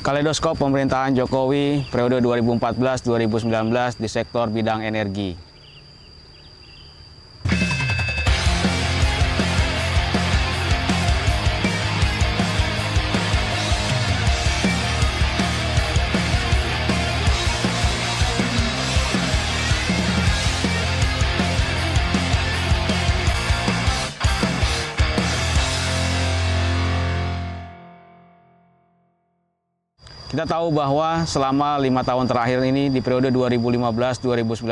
Kaleidoskop pemerintahan Jokowi periode 2014-2019 di sektor bidang energi. Kita tahu bahwa selama lima tahun terakhir ini di periode 2015-2019,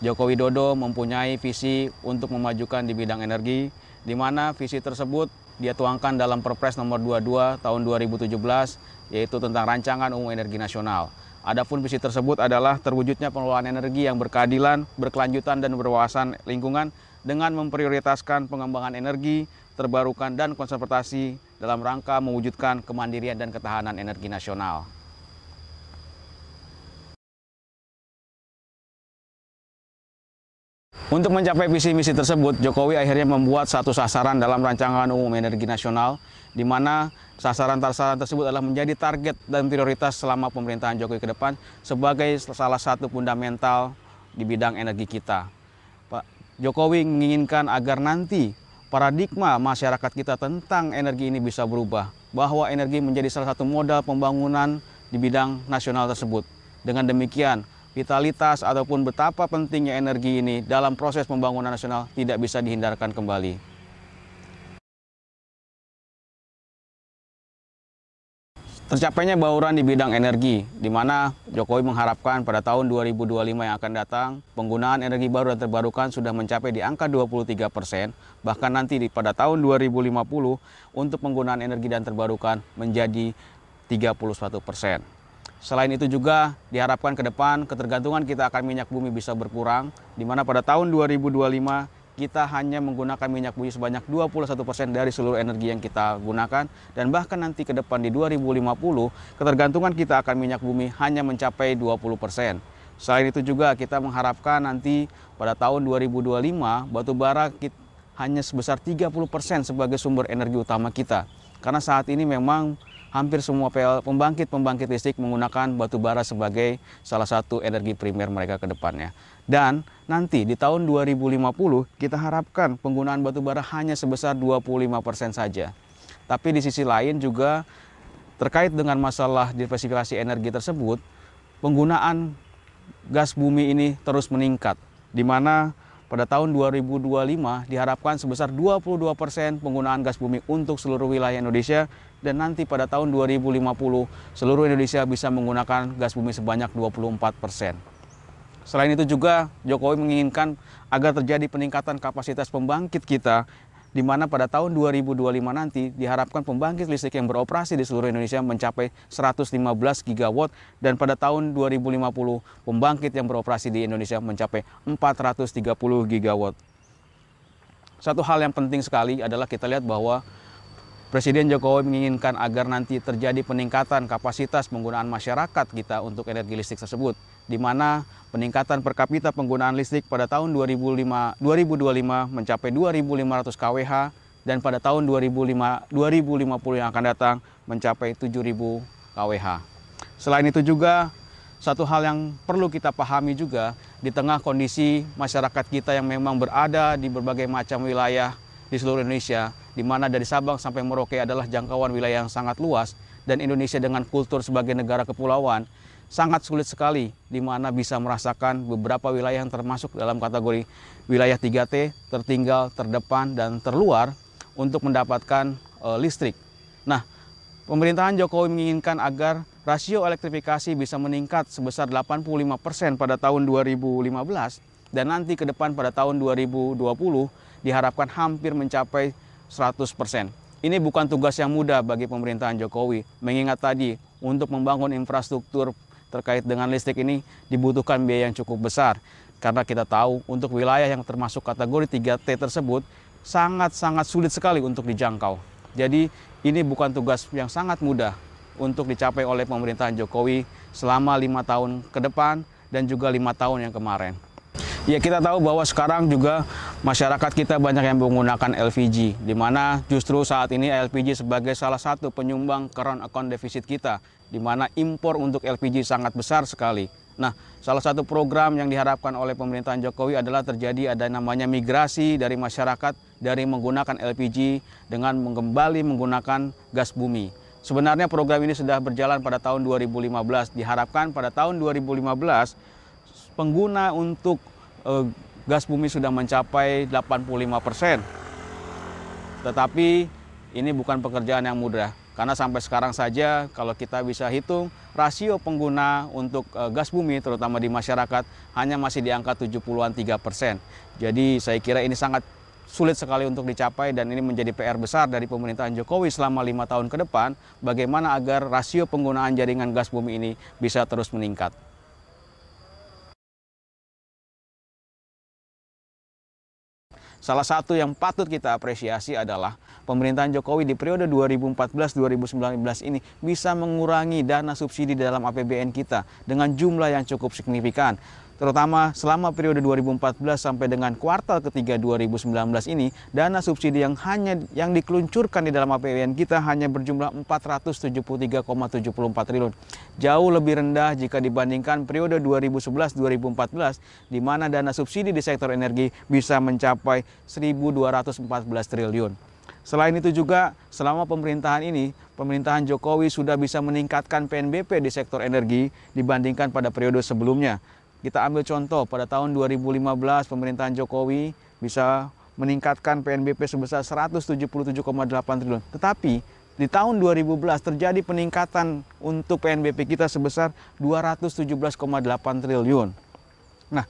Joko Widodo mempunyai visi untuk memajukan di bidang energi, di mana visi tersebut dia tuangkan dalam Perpres nomor 22 tahun 2017, yaitu tentang rancangan umum energi nasional. Adapun visi tersebut adalah terwujudnya pengelolaan energi yang berkeadilan, berkelanjutan, dan berwawasan lingkungan dengan memprioritaskan pengembangan energi, terbarukan, dan konservasi dalam rangka mewujudkan kemandirian dan ketahanan energi nasional. Untuk mencapai visi misi tersebut, Jokowi akhirnya membuat satu sasaran dalam rancangan umum energi nasional, di mana sasaran-sasaran tersebut adalah menjadi target dan prioritas selama pemerintahan Jokowi ke depan sebagai salah satu fundamental di bidang energi kita. Pak Jokowi menginginkan agar nanti paradigma masyarakat kita tentang energi ini bisa berubah, bahwa energi menjadi salah satu modal pembangunan di bidang nasional tersebut. Dengan demikian, vitalitas ataupun betapa pentingnya energi ini dalam proses pembangunan nasional tidak bisa dihindarkan kembali. Tercapainya bauran di bidang energi, di mana Jokowi mengharapkan pada tahun 2025 yang akan datang, penggunaan energi baru dan terbarukan sudah mencapai di angka 23 persen, bahkan nanti pada tahun 2050 untuk penggunaan energi dan terbarukan menjadi 31 persen. Selain itu juga diharapkan ke depan ketergantungan kita akan minyak bumi bisa berkurang, di mana pada tahun 2025 kita hanya menggunakan minyak bumi sebanyak 21% dari seluruh energi yang kita gunakan dan bahkan nanti ke depan di 2050 ketergantungan kita akan minyak bumi hanya mencapai 20%. Selain itu juga kita mengharapkan nanti pada tahun 2025 batu bara hanya sebesar 30% sebagai sumber energi utama kita. Karena saat ini memang hampir semua pembangkit-pembangkit listrik menggunakan batu bara sebagai salah satu energi primer mereka ke depannya. Dan nanti di tahun 2050 kita harapkan penggunaan batu bara hanya sebesar 25% saja. Tapi di sisi lain juga terkait dengan masalah diversifikasi energi tersebut, penggunaan gas bumi ini terus meningkat, di mana pada tahun 2025 diharapkan sebesar 22% penggunaan gas bumi untuk seluruh wilayah Indonesia dan nanti pada tahun 2050 seluruh Indonesia bisa menggunakan gas bumi sebanyak 24%. Selain itu juga Jokowi menginginkan agar terjadi peningkatan kapasitas pembangkit kita di mana pada tahun 2025 nanti diharapkan pembangkit listrik yang beroperasi di seluruh Indonesia mencapai 115 gigawatt dan pada tahun 2050 pembangkit yang beroperasi di Indonesia mencapai 430 gigawatt. Satu hal yang penting sekali adalah kita lihat bahwa Presiden Jokowi menginginkan agar nanti terjadi peningkatan kapasitas penggunaan masyarakat kita untuk energi listrik tersebut, di mana peningkatan per kapita penggunaan listrik pada tahun 2005, 2025 mencapai 2.500 kWh dan pada tahun 2005, 2050 yang akan datang mencapai 7.000 kWh. Selain itu juga satu hal yang perlu kita pahami juga di tengah kondisi masyarakat kita yang memang berada di berbagai macam wilayah di seluruh Indonesia, di mana dari Sabang sampai Merauke adalah jangkauan wilayah yang sangat luas, dan Indonesia dengan kultur sebagai negara kepulauan, sangat sulit sekali di mana bisa merasakan beberapa wilayah yang termasuk dalam kategori wilayah 3T, tertinggal, terdepan, dan terluar untuk mendapatkan e, listrik. Nah, pemerintahan Jokowi menginginkan agar rasio elektrifikasi bisa meningkat sebesar 85% pada tahun 2015 dan nanti ke depan pada tahun 2020 diharapkan hampir mencapai 100%. Ini bukan tugas yang mudah bagi pemerintahan Jokowi, mengingat tadi untuk membangun infrastruktur terkait dengan listrik ini dibutuhkan biaya yang cukup besar. Karena kita tahu untuk wilayah yang termasuk kategori 3T tersebut sangat-sangat sulit sekali untuk dijangkau. Jadi ini bukan tugas yang sangat mudah untuk dicapai oleh pemerintahan Jokowi selama lima tahun ke depan dan juga lima tahun yang kemarin. Ya kita tahu bahwa sekarang juga masyarakat kita banyak yang menggunakan LPG, di mana justru saat ini LPG sebagai salah satu penyumbang current account defisit kita, di mana impor untuk LPG sangat besar sekali. Nah, salah satu program yang diharapkan oleh pemerintahan Jokowi adalah terjadi ada namanya migrasi dari masyarakat dari menggunakan LPG dengan kembali menggunakan gas bumi. Sebenarnya program ini sudah berjalan pada tahun 2015. Diharapkan pada tahun 2015 pengguna untuk eh, gas bumi sudah mencapai 85 persen. Tetapi ini bukan pekerjaan yang mudah. Karena sampai sekarang saja kalau kita bisa hitung rasio pengguna untuk uh, gas bumi terutama di masyarakat hanya masih di angka 70-an 3 persen. Jadi saya kira ini sangat sulit sekali untuk dicapai dan ini menjadi PR besar dari pemerintahan Jokowi selama lima tahun ke depan bagaimana agar rasio penggunaan jaringan gas bumi ini bisa terus meningkat. Salah satu yang patut kita apresiasi adalah pemerintahan Jokowi di periode 2014-2019 ini bisa mengurangi dana subsidi dalam APBN kita dengan jumlah yang cukup signifikan terutama selama periode 2014 sampai dengan kuartal ketiga 2019 ini dana subsidi yang hanya yang dikeluncurkan di dalam APBN kita hanya berjumlah 473,74 triliun. Jauh lebih rendah jika dibandingkan periode 2011-2014 di mana dana subsidi di sektor energi bisa mencapai 1.214 triliun. Selain itu juga selama pemerintahan ini, pemerintahan Jokowi sudah bisa meningkatkan PNBP di sektor energi dibandingkan pada periode sebelumnya. Kita ambil contoh pada tahun 2015 pemerintahan Jokowi bisa meningkatkan PNBP sebesar 177,8 triliun. Tetapi di tahun 2011 terjadi peningkatan untuk PNBP kita sebesar 217,8 triliun. Nah,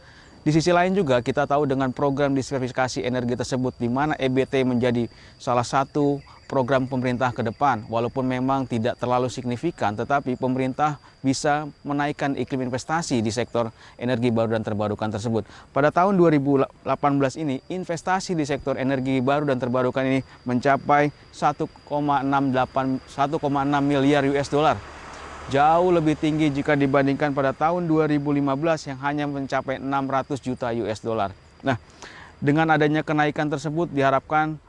di sisi lain juga kita tahu dengan program diversifikasi energi tersebut di mana EBT menjadi salah satu program pemerintah ke depan. Walaupun memang tidak terlalu signifikan, tetapi pemerintah bisa menaikkan iklim investasi di sektor energi baru dan terbarukan tersebut. Pada tahun 2018 ini, investasi di sektor energi baru dan terbarukan ini mencapai 1,68 1,6 miliar US dollar jauh lebih tinggi jika dibandingkan pada tahun 2015 yang hanya mencapai 600 juta US dollar. Nah, dengan adanya kenaikan tersebut diharapkan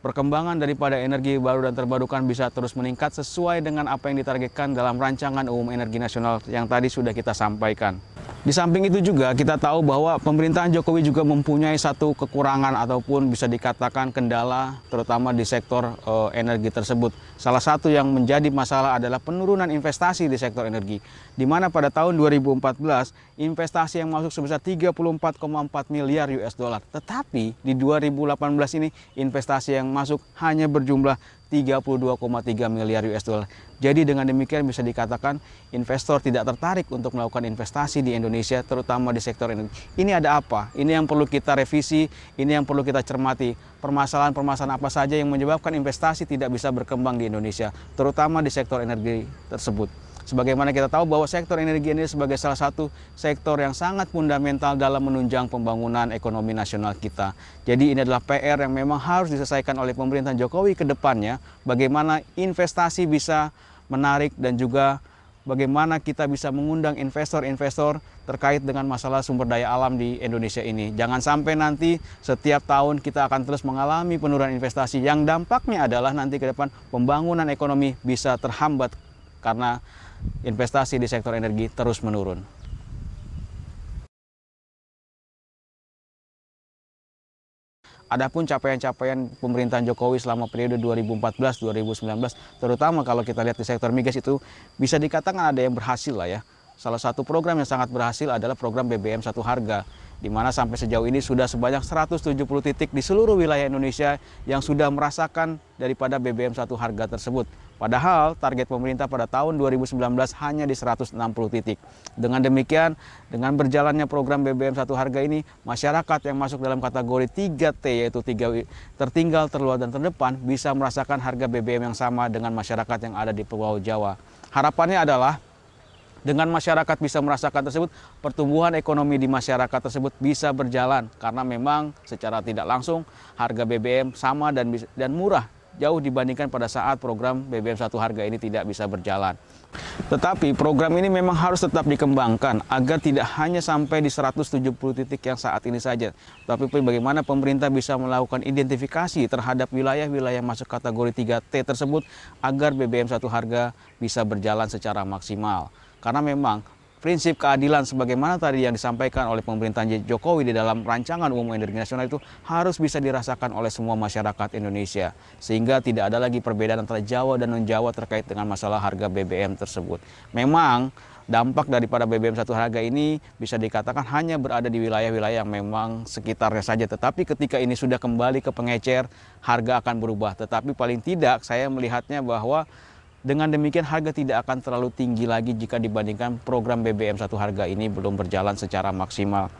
perkembangan daripada energi baru dan terbarukan bisa terus meningkat sesuai dengan apa yang ditargetkan dalam rancangan umum energi nasional yang tadi sudah kita sampaikan. Di samping itu juga kita tahu bahwa pemerintahan Jokowi juga mempunyai satu kekurangan ataupun bisa dikatakan kendala terutama di sektor uh, energi tersebut. Salah satu yang menjadi masalah adalah penurunan investasi di sektor energi. Di mana pada tahun 2014 investasi yang masuk sebesar 34,4 miliar US dollar. Tetapi di 2018 ini investasi yang masuk hanya berjumlah 32,3 miliar US dollar. Jadi dengan demikian bisa dikatakan investor tidak tertarik untuk melakukan investasi di Indonesia terutama di sektor energi. Ini ada apa? Ini yang perlu kita revisi, ini yang perlu kita cermati. Permasalahan-permasalahan apa saja yang menyebabkan investasi tidak bisa berkembang di Indonesia, terutama di sektor energi tersebut. Sebagaimana kita tahu bahwa sektor energi ini sebagai salah satu sektor yang sangat fundamental dalam menunjang pembangunan ekonomi nasional kita. Jadi ini adalah PR yang memang harus diselesaikan oleh pemerintahan Jokowi ke depannya, bagaimana investasi bisa menarik dan juga bagaimana kita bisa mengundang investor-investor terkait dengan masalah sumber daya alam di Indonesia ini. Jangan sampai nanti setiap tahun kita akan terus mengalami penurunan investasi yang dampaknya adalah nanti ke depan pembangunan ekonomi bisa terhambat karena investasi di sektor energi terus menurun. Adapun capaian-capaian pemerintahan Jokowi selama periode 2014-2019, terutama kalau kita lihat di sektor migas itu bisa dikatakan ada yang berhasil lah ya. Salah satu program yang sangat berhasil adalah program BBM satu harga, di mana sampai sejauh ini sudah sebanyak 170 titik di seluruh wilayah Indonesia yang sudah merasakan daripada BBM satu harga tersebut. Padahal target pemerintah pada tahun 2019 hanya di 160 titik. Dengan demikian, dengan berjalannya program BBM satu harga ini, masyarakat yang masuk dalam kategori 3T yaitu 3 tertinggal, terluar, dan terdepan bisa merasakan harga BBM yang sama dengan masyarakat yang ada di Pulau Jawa. Harapannya adalah dengan masyarakat bisa merasakan tersebut, pertumbuhan ekonomi di masyarakat tersebut bisa berjalan karena memang secara tidak langsung harga BBM sama dan dan murah jauh dibandingkan pada saat program BBM satu harga ini tidak bisa berjalan. Tetapi program ini memang harus tetap dikembangkan agar tidak hanya sampai di 170 titik yang saat ini saja. Tapi bagaimana pemerintah bisa melakukan identifikasi terhadap wilayah-wilayah masuk kategori 3T tersebut agar BBM satu harga bisa berjalan secara maksimal. Karena memang prinsip keadilan sebagaimana tadi yang disampaikan oleh pemerintahan Jokowi di dalam rancangan umum energi nasional itu harus bisa dirasakan oleh semua masyarakat Indonesia sehingga tidak ada lagi perbedaan antara Jawa dan non-Jawa terkait dengan masalah harga BBM tersebut. Memang dampak daripada BBM satu harga ini bisa dikatakan hanya berada di wilayah-wilayah yang memang sekitarnya saja. Tetapi ketika ini sudah kembali ke pengecer, harga akan berubah. Tetapi paling tidak saya melihatnya bahwa dengan demikian harga tidak akan terlalu tinggi lagi jika dibandingkan program BBM satu harga ini belum berjalan secara maksimal.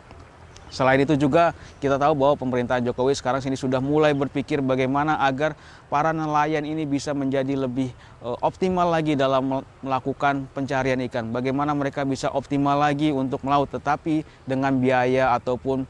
Selain itu juga kita tahu bahwa pemerintahan Jokowi sekarang sini sudah mulai berpikir bagaimana agar para nelayan ini bisa menjadi lebih uh, optimal lagi dalam melakukan pencarian ikan. Bagaimana mereka bisa optimal lagi untuk melaut tetapi dengan biaya ataupun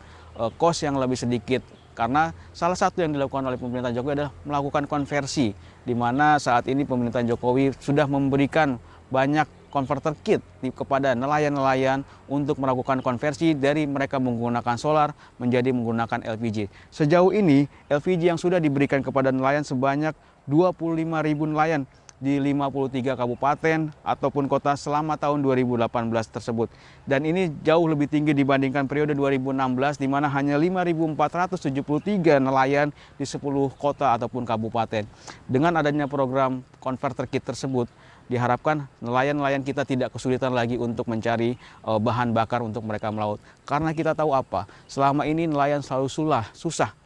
kos yang lebih sedikit karena salah satu yang dilakukan oleh pemerintahan Jokowi adalah melakukan konversi, di mana saat ini pemerintahan Jokowi sudah memberikan banyak converter kit kepada nelayan-nelayan untuk melakukan konversi dari mereka menggunakan solar menjadi menggunakan LPG. Sejauh ini LPG yang sudah diberikan kepada nelayan sebanyak 25 ribu nelayan di 53 kabupaten ataupun kota selama tahun 2018 tersebut. Dan ini jauh lebih tinggi dibandingkan periode 2016 di mana hanya 5.473 nelayan di 10 kota ataupun kabupaten. Dengan adanya program converter kit tersebut, diharapkan nelayan-nelayan kita tidak kesulitan lagi untuk mencari uh, bahan bakar untuk mereka melaut. Karena kita tahu apa, selama ini nelayan selalu sulah, susah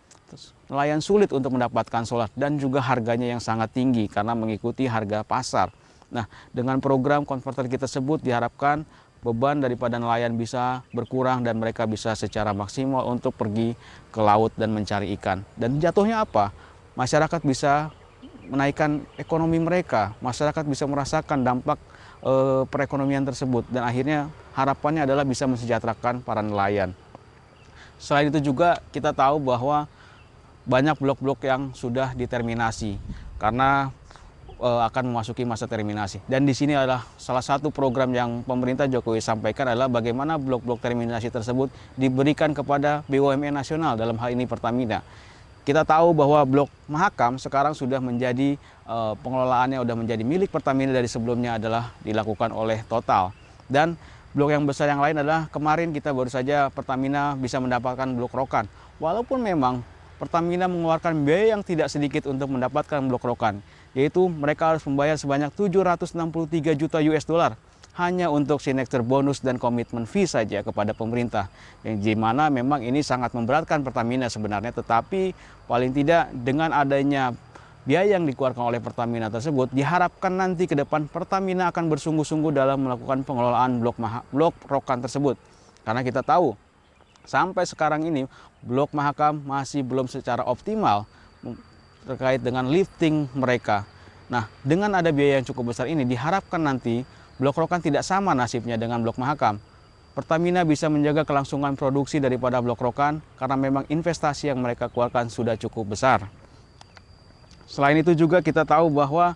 nelayan sulit untuk mendapatkan solar dan juga harganya yang sangat tinggi karena mengikuti harga pasar. Nah, dengan program konverter kita sebut diharapkan beban daripada nelayan bisa berkurang dan mereka bisa secara maksimal untuk pergi ke laut dan mencari ikan. Dan jatuhnya apa? Masyarakat bisa menaikkan ekonomi mereka, masyarakat bisa merasakan dampak e, perekonomian tersebut dan akhirnya harapannya adalah bisa mensejahterakan para nelayan. Selain itu juga kita tahu bahwa banyak blok-blok yang sudah diterminasi karena e, akan memasuki masa terminasi. Dan di sini adalah salah satu program yang pemerintah Jokowi sampaikan adalah bagaimana blok-blok terminasi tersebut diberikan kepada BUMN nasional dalam hal ini Pertamina. Kita tahu bahwa blok Mahakam sekarang sudah menjadi e, pengelolaannya sudah menjadi milik Pertamina dari sebelumnya adalah dilakukan oleh Total. Dan blok yang besar yang lain adalah kemarin kita baru saja Pertamina bisa mendapatkan blok Rokan. Walaupun memang Pertamina mengeluarkan biaya yang tidak sedikit untuk mendapatkan blok rokan, yaitu mereka harus membayar sebanyak 763 juta US dollar hanya untuk sinekter bonus dan komitmen fee saja kepada pemerintah. Yang di mana memang ini sangat memberatkan Pertamina sebenarnya, tetapi paling tidak dengan adanya biaya yang dikeluarkan oleh Pertamina tersebut diharapkan nanti ke depan Pertamina akan bersungguh-sungguh dalam melakukan pengelolaan blok blok rokan tersebut. Karena kita tahu sampai sekarang ini Blok Mahakam masih belum secara optimal terkait dengan lifting mereka. Nah, dengan ada biaya yang cukup besar ini diharapkan nanti Blok Rokan tidak sama nasibnya dengan Blok Mahakam. Pertamina bisa menjaga kelangsungan produksi daripada Blok Rokan karena memang investasi yang mereka keluarkan sudah cukup besar. Selain itu juga kita tahu bahwa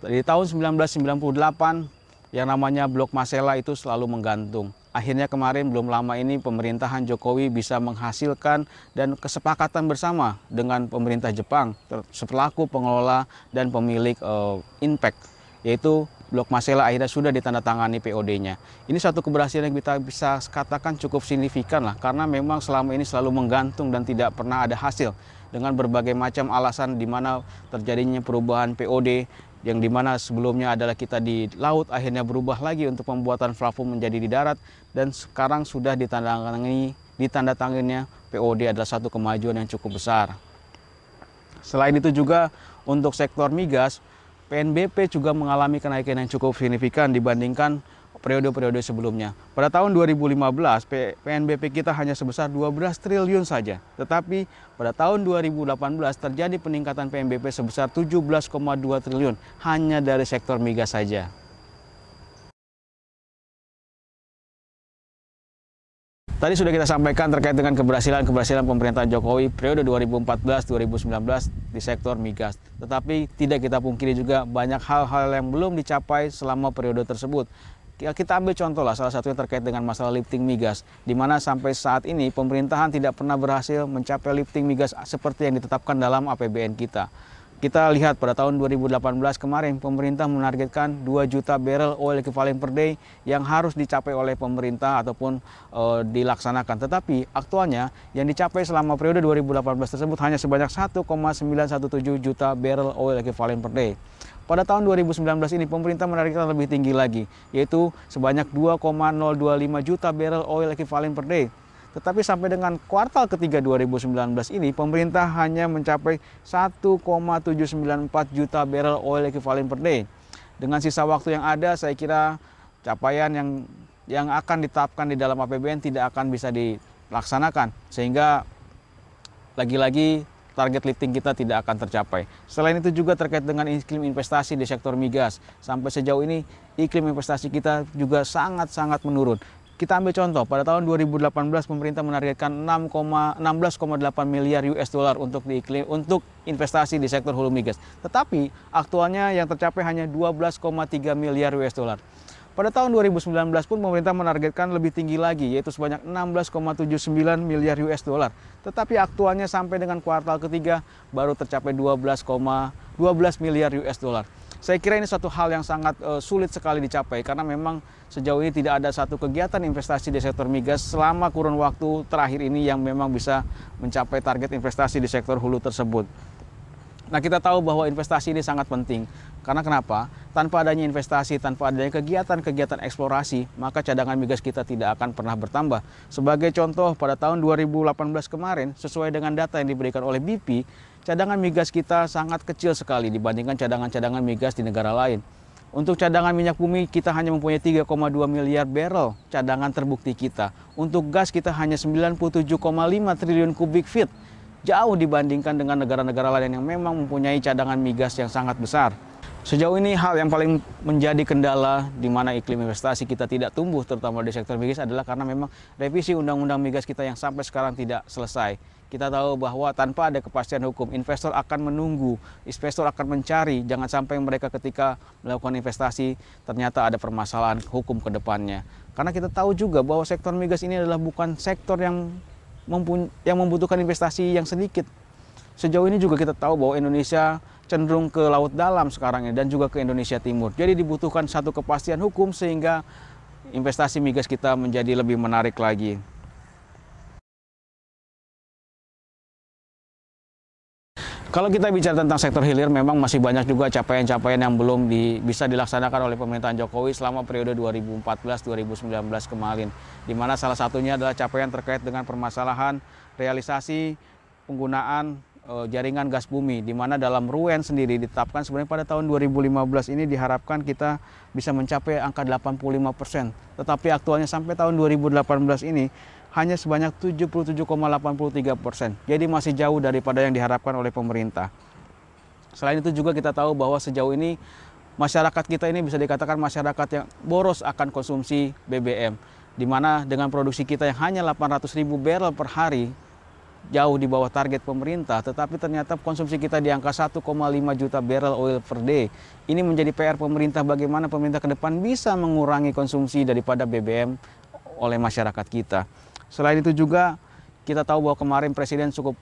dari tahun 1998 yang namanya Blok Masela itu selalu menggantung akhirnya kemarin belum lama ini pemerintahan Jokowi bisa menghasilkan dan kesepakatan bersama dengan pemerintah Jepang selaku pengelola dan pemilik uh, Impact yaitu Blok Masela akhirnya sudah ditandatangani POD-nya. Ini satu keberhasilan yang kita bisa katakan cukup signifikan lah karena memang selama ini selalu menggantung dan tidak pernah ada hasil dengan berbagai macam alasan di mana terjadinya perubahan POD yang di mana sebelumnya adalah kita di laut akhirnya berubah lagi untuk pembuatan platform menjadi di darat dan sekarang sudah ditandatangani ditandatangannya POD adalah satu kemajuan yang cukup besar. Selain itu juga untuk sektor migas, PNBP juga mengalami kenaikan yang cukup signifikan dibandingkan periode-periode sebelumnya. Pada tahun 2015, PNBP kita hanya sebesar 12 triliun saja. Tetapi pada tahun 2018 terjadi peningkatan PNBP sebesar 17,2 triliun hanya dari sektor migas saja. Tadi sudah kita sampaikan terkait dengan keberhasilan-keberhasilan pemerintahan Jokowi periode 2014-2019 di sektor migas. Tetapi tidak kita pungkiri juga banyak hal-hal yang belum dicapai selama periode tersebut. Ya, kita ambil contoh lah, salah satunya terkait dengan masalah lifting migas, di mana sampai saat ini pemerintahan tidak pernah berhasil mencapai lifting migas seperti yang ditetapkan dalam APBN kita. Kita lihat pada tahun 2018 kemarin pemerintah menargetkan 2 juta barrel oil equivalent per day yang harus dicapai oleh pemerintah ataupun e, dilaksanakan. Tetapi aktualnya yang dicapai selama periode 2018 tersebut hanya sebanyak 1,917 juta barrel oil equivalent per day. Pada tahun 2019 ini pemerintah menargetkan lebih tinggi lagi, yaitu sebanyak 2,025 juta barrel oil equivalent per day. Tetapi sampai dengan kuartal ketiga 2019 ini, pemerintah hanya mencapai 1,794 juta barrel oil equivalent per day. Dengan sisa waktu yang ada, saya kira capaian yang yang akan ditetapkan di dalam APBN tidak akan bisa dilaksanakan. Sehingga lagi-lagi target lifting kita tidak akan tercapai. Selain itu juga terkait dengan iklim investasi di sektor migas. Sampai sejauh ini iklim investasi kita juga sangat-sangat menurun. Kita ambil contoh, pada tahun 2018 pemerintah menargetkan 16,8 miliar US dollar untuk diiklim untuk investasi di sektor hulu migas. Tetapi aktualnya yang tercapai hanya 12,3 miliar US dollar. Pada tahun 2019 pun pemerintah menargetkan lebih tinggi lagi yaitu sebanyak 16,79 miliar US dollar. Tetapi aktualnya sampai dengan kuartal ketiga baru tercapai 12,12 miliar US dollar. Saya kira ini suatu hal yang sangat uh, sulit sekali dicapai karena memang sejauh ini tidak ada satu kegiatan investasi di sektor migas selama kurun waktu terakhir ini yang memang bisa mencapai target investasi di sektor hulu tersebut. Nah kita tahu bahwa investasi ini sangat penting. Karena kenapa? Tanpa adanya investasi, tanpa adanya kegiatan-kegiatan eksplorasi, maka cadangan migas kita tidak akan pernah bertambah. Sebagai contoh, pada tahun 2018 kemarin, sesuai dengan data yang diberikan oleh BP, cadangan migas kita sangat kecil sekali dibandingkan cadangan-cadangan migas di negara lain. Untuk cadangan minyak bumi kita hanya mempunyai 3,2 miliar barrel cadangan terbukti kita. Untuk gas kita hanya 97,5 triliun kubik feet. Jauh dibandingkan dengan negara-negara lain yang memang mempunyai cadangan migas yang sangat besar. Sejauh ini hal yang paling menjadi kendala di mana iklim investasi kita tidak tumbuh terutama di sektor migas adalah karena memang revisi undang-undang migas kita yang sampai sekarang tidak selesai. Kita tahu bahwa tanpa ada kepastian hukum, investor akan menunggu, investor akan mencari, jangan sampai mereka ketika melakukan investasi ternyata ada permasalahan hukum ke depannya. Karena kita tahu juga bahwa sektor migas ini adalah bukan sektor yang yang membutuhkan investasi yang sedikit. Sejauh ini juga kita tahu bahwa Indonesia cenderung ke laut dalam sekarang ini dan juga ke Indonesia Timur. Jadi dibutuhkan satu kepastian hukum sehingga investasi migas kita menjadi lebih menarik lagi. Kalau kita bicara tentang sektor hilir, memang masih banyak juga capaian-capaian yang belum di, bisa dilaksanakan oleh pemerintahan Jokowi selama periode 2014-2019 kemarin. Di mana salah satunya adalah capaian terkait dengan permasalahan realisasi penggunaan uh, jaringan gas bumi di mana dalam Ruen sendiri ditetapkan sebenarnya pada tahun 2015 ini diharapkan kita bisa mencapai angka 85 persen. Tetapi aktualnya sampai tahun 2018 ini hanya sebanyak 77,83 persen. Jadi masih jauh daripada yang diharapkan oleh pemerintah. Selain itu juga kita tahu bahwa sejauh ini masyarakat kita ini bisa dikatakan masyarakat yang boros akan konsumsi BBM. Di mana dengan produksi kita yang hanya 800 ribu barrel per hari, jauh di bawah target pemerintah, tetapi ternyata konsumsi kita di angka 1,5 juta barrel oil per day. Ini menjadi PR pemerintah bagaimana pemerintah ke depan bisa mengurangi konsumsi daripada BBM oleh masyarakat kita. Selain itu juga kita tahu bahwa kemarin Presiden cukup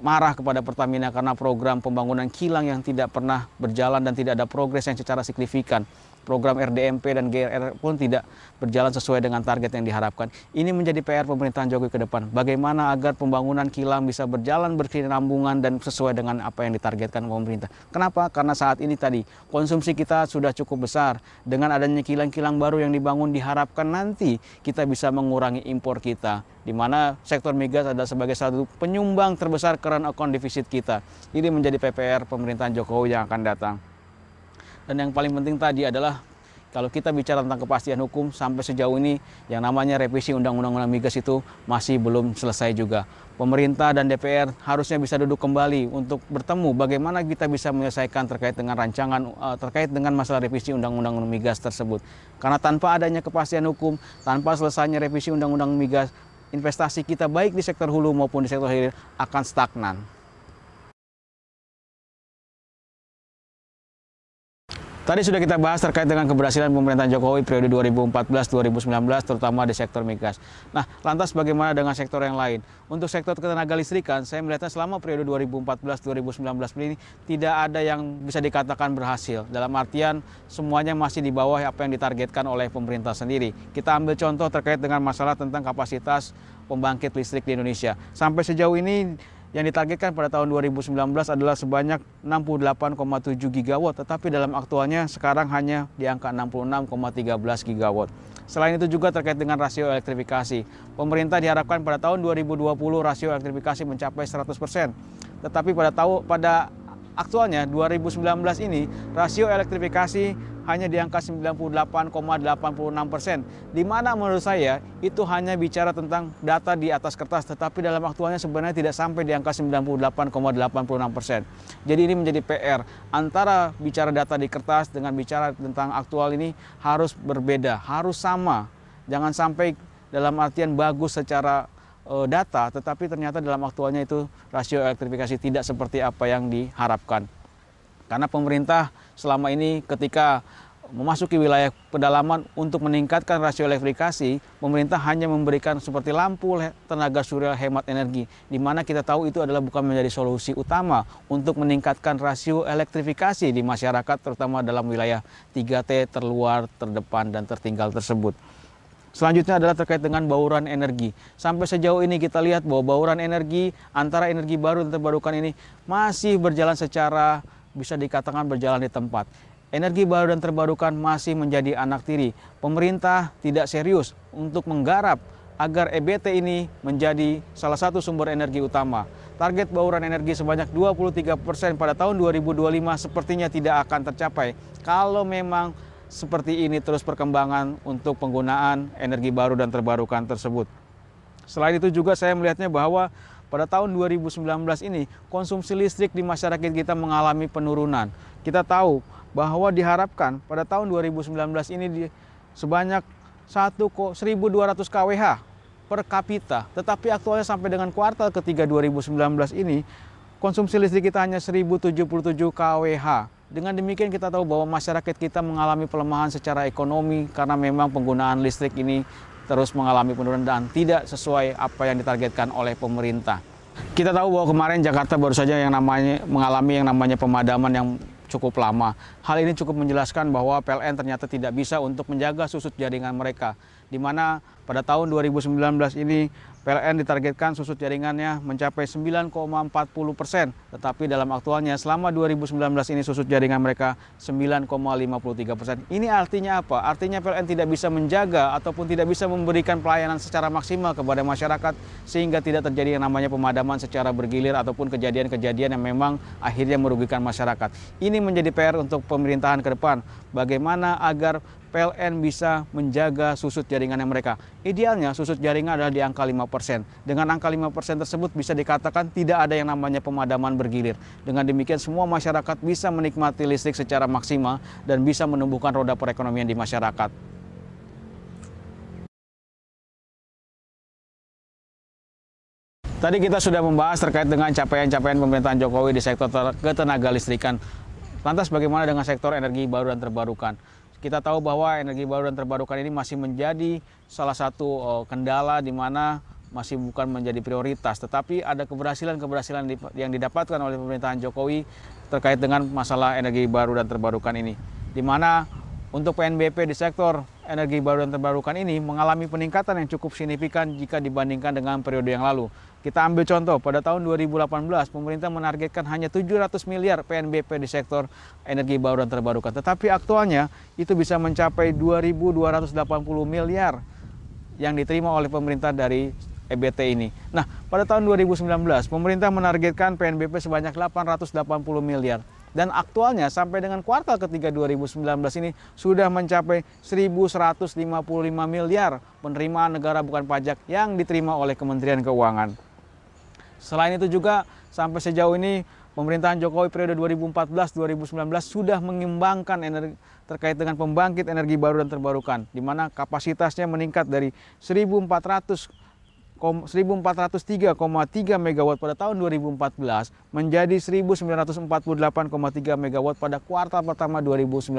marah kepada Pertamina karena program pembangunan kilang yang tidak pernah berjalan dan tidak ada progres yang secara signifikan program RDMP dan GRR pun tidak berjalan sesuai dengan target yang diharapkan. Ini menjadi PR pemerintahan Jokowi ke depan. Bagaimana agar pembangunan kilang bisa berjalan berkesinambungan dan sesuai dengan apa yang ditargetkan pemerintah. Kenapa? Karena saat ini tadi konsumsi kita sudah cukup besar. Dengan adanya kilang-kilang baru yang dibangun diharapkan nanti kita bisa mengurangi impor kita. Di mana sektor migas adalah sebagai satu penyumbang terbesar current account defisit kita. Ini menjadi PPR pemerintahan Jokowi yang akan datang. Dan yang paling penting tadi adalah kalau kita bicara tentang kepastian hukum sampai sejauh ini yang namanya revisi undang-undang migas itu masih belum selesai juga. Pemerintah dan DPR harusnya bisa duduk kembali untuk bertemu bagaimana kita bisa menyelesaikan terkait dengan rancangan uh, terkait dengan masalah revisi undang-undang migas tersebut. Karena tanpa adanya kepastian hukum, tanpa selesainya revisi undang-undang migas, investasi kita baik di sektor hulu maupun di sektor hilir akan stagnan. Tadi sudah kita bahas terkait dengan keberhasilan pemerintahan Jokowi periode 2014-2019 terutama di sektor migas. Nah, lantas bagaimana dengan sektor yang lain? Untuk sektor ketenaga listrikan, saya melihatnya selama periode 2014-2019 ini tidak ada yang bisa dikatakan berhasil. Dalam artian semuanya masih di bawah apa yang ditargetkan oleh pemerintah sendiri. Kita ambil contoh terkait dengan masalah tentang kapasitas pembangkit listrik di Indonesia. Sampai sejauh ini yang ditargetkan pada tahun 2019 adalah sebanyak 68,7 gigawatt, tetapi dalam aktualnya sekarang hanya di angka 66,13 gigawatt. Selain itu juga terkait dengan rasio elektrifikasi. Pemerintah diharapkan pada tahun 2020 rasio elektrifikasi mencapai 100%. Tetapi pada tahu pada aktualnya 2019 ini rasio elektrifikasi hanya di angka 98,86 persen. Di mana menurut saya itu hanya bicara tentang data di atas kertas, tetapi dalam aktualnya sebenarnya tidak sampai di angka 98,86 persen. Jadi ini menjadi PR antara bicara data di kertas dengan bicara tentang aktual ini harus berbeda, harus sama. Jangan sampai dalam artian bagus secara uh, data, tetapi ternyata dalam aktualnya itu rasio elektrifikasi tidak seperti apa yang diharapkan. Karena pemerintah selama ini ketika memasuki wilayah pedalaman untuk meningkatkan rasio elektrifikasi, pemerintah hanya memberikan seperti lampu tenaga surya hemat energi, di mana kita tahu itu adalah bukan menjadi solusi utama untuk meningkatkan rasio elektrifikasi di masyarakat, terutama dalam wilayah 3T terluar, terdepan, dan tertinggal tersebut. Selanjutnya adalah terkait dengan bauran energi. Sampai sejauh ini kita lihat bahwa bauran energi antara energi baru dan terbarukan ini masih berjalan secara bisa dikatakan berjalan di tempat. Energi baru dan terbarukan masih menjadi anak tiri. Pemerintah tidak serius untuk menggarap agar EBT ini menjadi salah satu sumber energi utama. Target bauran energi sebanyak 23% persen pada tahun 2025 sepertinya tidak akan tercapai kalau memang seperti ini terus perkembangan untuk penggunaan energi baru dan terbarukan tersebut. Selain itu juga saya melihatnya bahwa pada tahun 2019 ini konsumsi listrik di masyarakat kita mengalami penurunan. Kita tahu bahwa diharapkan pada tahun 2019 ini di, sebanyak 1.1200 kWh per kapita. Tetapi aktualnya sampai dengan kuartal ketiga 2019 ini konsumsi listrik kita hanya 1077 kWh. Dengan demikian kita tahu bahwa masyarakat kita mengalami pelemahan secara ekonomi karena memang penggunaan listrik ini terus mengalami penurunan dan tidak sesuai apa yang ditargetkan oleh pemerintah. Kita tahu bahwa kemarin Jakarta baru saja yang namanya mengalami yang namanya pemadaman yang cukup lama. Hal ini cukup menjelaskan bahwa PLN ternyata tidak bisa untuk menjaga susut jaringan mereka, di mana pada tahun 2019 ini PLN ditargetkan susut jaringannya mencapai 9,40 persen, tetapi dalam aktualnya selama 2019 ini susut jaringan mereka 9,53 persen. Ini artinya apa? Artinya PLN tidak bisa menjaga ataupun tidak bisa memberikan pelayanan secara maksimal kepada masyarakat sehingga tidak terjadi yang namanya pemadaman secara bergilir ataupun kejadian-kejadian yang memang akhirnya merugikan masyarakat. Ini menjadi PR untuk pemerintahan ke depan. Bagaimana agar PLN bisa menjaga susut jaringannya mereka. Idealnya susut jaringan adalah di angka 5%. Dengan angka 5% tersebut bisa dikatakan tidak ada yang namanya pemadaman bergilir. Dengan demikian semua masyarakat bisa menikmati listrik secara maksimal dan bisa menumbuhkan roda perekonomian di masyarakat. Tadi kita sudah membahas terkait dengan capaian-capaian pemerintahan Jokowi di sektor ketenaga listrikan. Lantas bagaimana dengan sektor energi baru dan terbarukan? Kita tahu bahwa energi baru dan terbarukan ini masih menjadi salah satu uh, kendala di mana masih bukan menjadi prioritas, tetapi ada keberhasilan-keberhasilan yang didapatkan oleh pemerintahan Jokowi terkait dengan masalah energi baru dan terbarukan ini. Di mana untuk PNBP di sektor energi baru dan terbarukan ini mengalami peningkatan yang cukup signifikan jika dibandingkan dengan periode yang lalu. Kita ambil contoh, pada tahun 2018 pemerintah menargetkan hanya 700 miliar PNBP di sektor energi baru dan terbarukan. Tetapi aktualnya itu bisa mencapai 2.280 miliar yang diterima oleh pemerintah dari EBT ini. Nah, pada tahun 2019 pemerintah menargetkan PNBP sebanyak 880 miliar. Dan aktualnya sampai dengan kuartal ketiga 2019 ini sudah mencapai 1.155 miliar penerimaan negara bukan pajak yang diterima oleh Kementerian Keuangan. Selain itu juga sampai sejauh ini pemerintahan Jokowi periode 2014-2019 sudah mengembangkan energi terkait dengan pembangkit energi baru dan terbarukan di mana kapasitasnya meningkat dari 1.400 1403,3 megawatt pada tahun 2014 menjadi 1948,3 megawatt pada kuartal pertama 2019.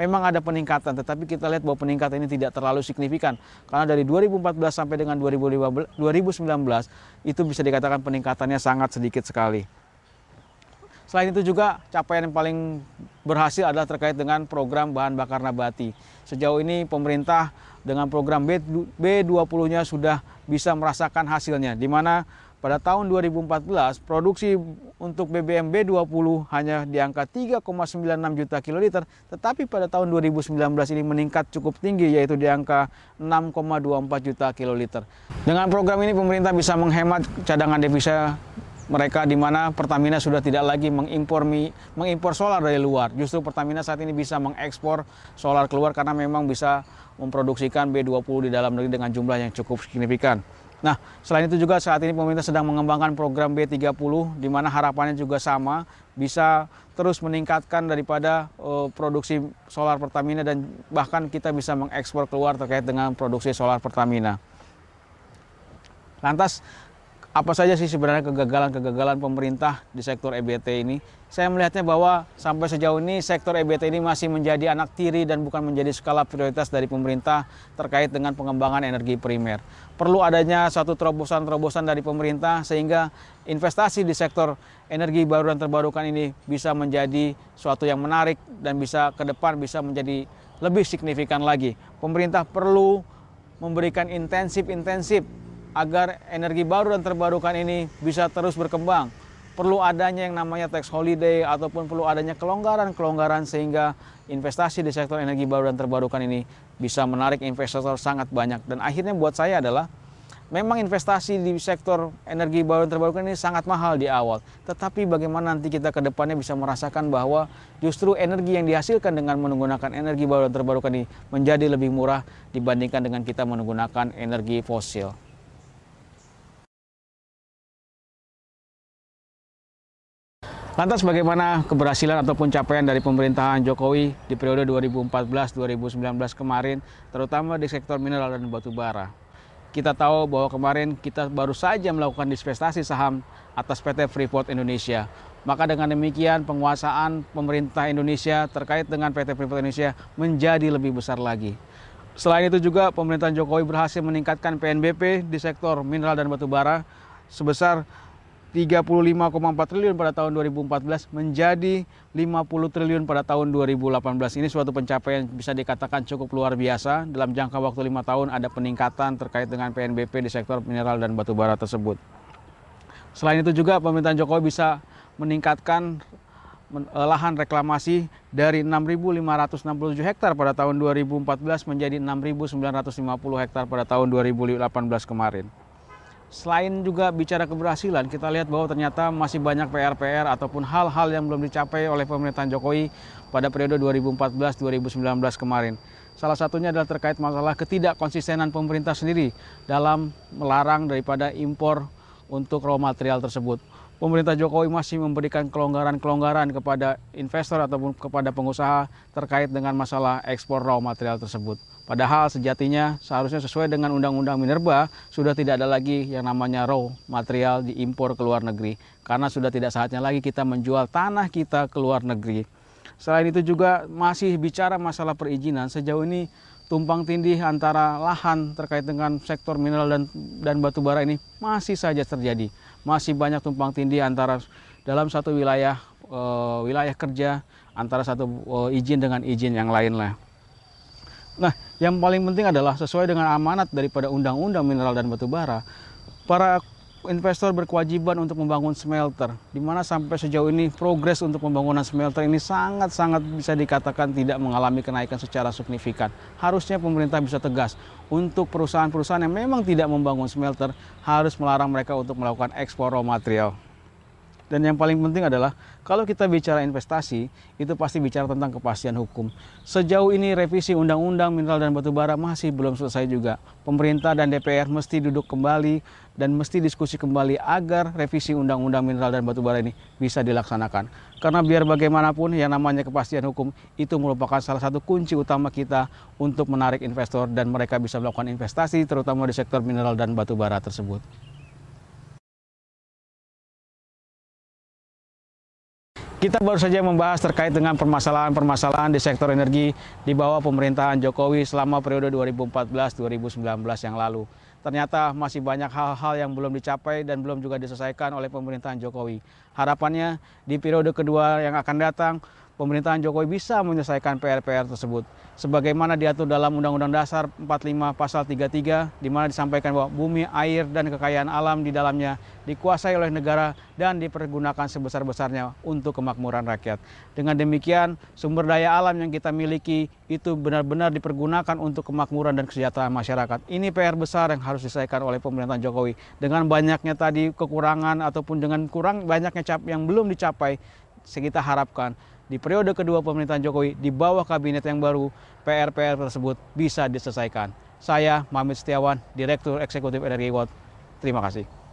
Memang ada peningkatan, tetapi kita lihat bahwa peningkatan ini tidak terlalu signifikan. Karena dari 2014 sampai dengan 2019 itu bisa dikatakan peningkatannya sangat sedikit sekali. Selain itu juga capaian yang paling berhasil adalah terkait dengan program bahan bakar nabati. Sejauh ini pemerintah dengan program B20-nya sudah bisa merasakan hasilnya, di mana pada tahun 2014 produksi untuk BBM B20 hanya di angka 3,96 juta kiloliter, tetapi pada tahun 2019 ini meningkat cukup tinggi yaitu di angka 6,24 juta kiloliter. Dengan program ini pemerintah bisa menghemat cadangan devisa mereka di mana Pertamina sudah tidak lagi mengimpor mengimpor solar dari luar. Justru Pertamina saat ini bisa mengekspor solar keluar karena memang bisa memproduksikan B20 di dalam negeri dengan jumlah yang cukup signifikan. Nah, selain itu juga saat ini pemerintah sedang mengembangkan program B30 di mana harapannya juga sama bisa terus meningkatkan daripada uh, produksi solar Pertamina dan bahkan kita bisa mengekspor keluar terkait dengan produksi solar Pertamina. Lantas apa saja sih sebenarnya kegagalan-kegagalan pemerintah di sektor EBT ini? Saya melihatnya bahwa sampai sejauh ini sektor EBT ini masih menjadi anak tiri dan bukan menjadi skala prioritas dari pemerintah terkait dengan pengembangan energi primer. Perlu adanya satu terobosan-terobosan dari pemerintah sehingga investasi di sektor energi baru dan terbarukan ini bisa menjadi suatu yang menarik dan bisa ke depan bisa menjadi lebih signifikan lagi. Pemerintah perlu memberikan intensif-intensif agar energi baru dan terbarukan ini bisa terus berkembang. Perlu adanya yang namanya tax holiday ataupun perlu adanya kelonggaran-kelonggaran sehingga investasi di sektor energi baru dan terbarukan ini bisa menarik investor sangat banyak. Dan akhirnya buat saya adalah memang investasi di sektor energi baru dan terbarukan ini sangat mahal di awal. Tetapi bagaimana nanti kita ke depannya bisa merasakan bahwa justru energi yang dihasilkan dengan menggunakan energi baru dan terbarukan ini menjadi lebih murah dibandingkan dengan kita menggunakan energi fosil. Lantas bagaimana keberhasilan ataupun capaian dari pemerintahan Jokowi di periode 2014-2019 kemarin, terutama di sektor mineral dan batu bara? Kita tahu bahwa kemarin kita baru saja melakukan dispensasi saham atas PT Freeport Indonesia. Maka dengan demikian penguasaan pemerintah Indonesia terkait dengan PT Freeport Indonesia menjadi lebih besar lagi. Selain itu juga pemerintahan Jokowi berhasil meningkatkan PNBP di sektor mineral dan batu bara sebesar 35,4 triliun pada tahun 2014 menjadi 50 triliun pada tahun 2018. Ini suatu pencapaian bisa dikatakan cukup luar biasa. Dalam jangka waktu lima tahun ada peningkatan terkait dengan PNBP di sektor mineral dan batu bara tersebut. Selain itu juga pemerintahan Jokowi bisa meningkatkan eh, lahan reklamasi dari 6.567 hektar pada tahun 2014 menjadi 6.950 hektar pada tahun 2018 kemarin. Selain juga bicara keberhasilan, kita lihat bahwa ternyata masih banyak PR-PR ataupun hal-hal yang belum dicapai oleh pemerintahan Jokowi pada periode 2014-2019 kemarin. Salah satunya adalah terkait masalah ketidakkonsistenan pemerintah sendiri dalam melarang daripada impor untuk raw material tersebut. Pemerintah Jokowi masih memberikan kelonggaran-kelonggaran kepada investor ataupun kepada pengusaha terkait dengan masalah ekspor raw material tersebut. Padahal sejatinya seharusnya sesuai dengan Undang-Undang Minerba sudah tidak ada lagi yang namanya raw material diimpor ke luar negeri karena sudah tidak saatnya lagi kita menjual tanah kita ke luar negeri. Selain itu juga masih bicara masalah perizinan sejauh ini tumpang tindih antara lahan terkait dengan sektor mineral dan dan batu bara ini masih saja terjadi. Masih banyak tumpang tindih antara dalam satu wilayah e, wilayah kerja antara satu e, izin dengan izin yang lain lah. Nah, yang paling penting adalah sesuai dengan amanat daripada Undang-Undang Mineral dan Batu Bara, para investor berkewajiban untuk membangun smelter, di mana sampai sejauh ini progres untuk pembangunan smelter ini sangat-sangat bisa dikatakan tidak mengalami kenaikan secara signifikan. Harusnya pemerintah bisa tegas untuk perusahaan-perusahaan yang memang tidak membangun smelter harus melarang mereka untuk melakukan ekspor raw material. Dan yang paling penting adalah kalau kita bicara investasi, itu pasti bicara tentang kepastian hukum. Sejauh ini revisi Undang-Undang Mineral dan Batubara masih belum selesai juga. Pemerintah dan DPR mesti duduk kembali dan mesti diskusi kembali agar revisi Undang-Undang Mineral dan Batubara ini bisa dilaksanakan. Karena biar bagaimanapun yang namanya kepastian hukum itu merupakan salah satu kunci utama kita untuk menarik investor dan mereka bisa melakukan investasi terutama di sektor mineral dan batubara tersebut. Kita baru saja membahas terkait dengan permasalahan-permasalahan di sektor energi di bawah pemerintahan Jokowi selama periode 2014-2019 yang lalu. Ternyata masih banyak hal-hal yang belum dicapai dan belum juga diselesaikan oleh pemerintahan Jokowi. Harapannya di periode kedua yang akan datang, pemerintahan Jokowi bisa menyelesaikan PR-PR tersebut. Sebagaimana diatur dalam Undang-Undang Dasar 45 Pasal 33, di mana disampaikan bahwa bumi, air, dan kekayaan alam di dalamnya dikuasai oleh negara dan dipergunakan sebesar-besarnya untuk kemakmuran rakyat. Dengan demikian, sumber daya alam yang kita miliki itu benar-benar dipergunakan untuk kemakmuran dan kesejahteraan masyarakat. Ini PR besar yang harus diselesaikan oleh pemerintahan Jokowi. Dengan banyaknya tadi kekurangan ataupun dengan kurang banyaknya cap yang belum dicapai, kita harapkan di periode kedua pemerintahan Jokowi di bawah kabinet yang baru, PR-PR tersebut bisa diselesaikan. Saya Mamit Setiawan, Direktur Eksekutif Energi Watt. Terima kasih.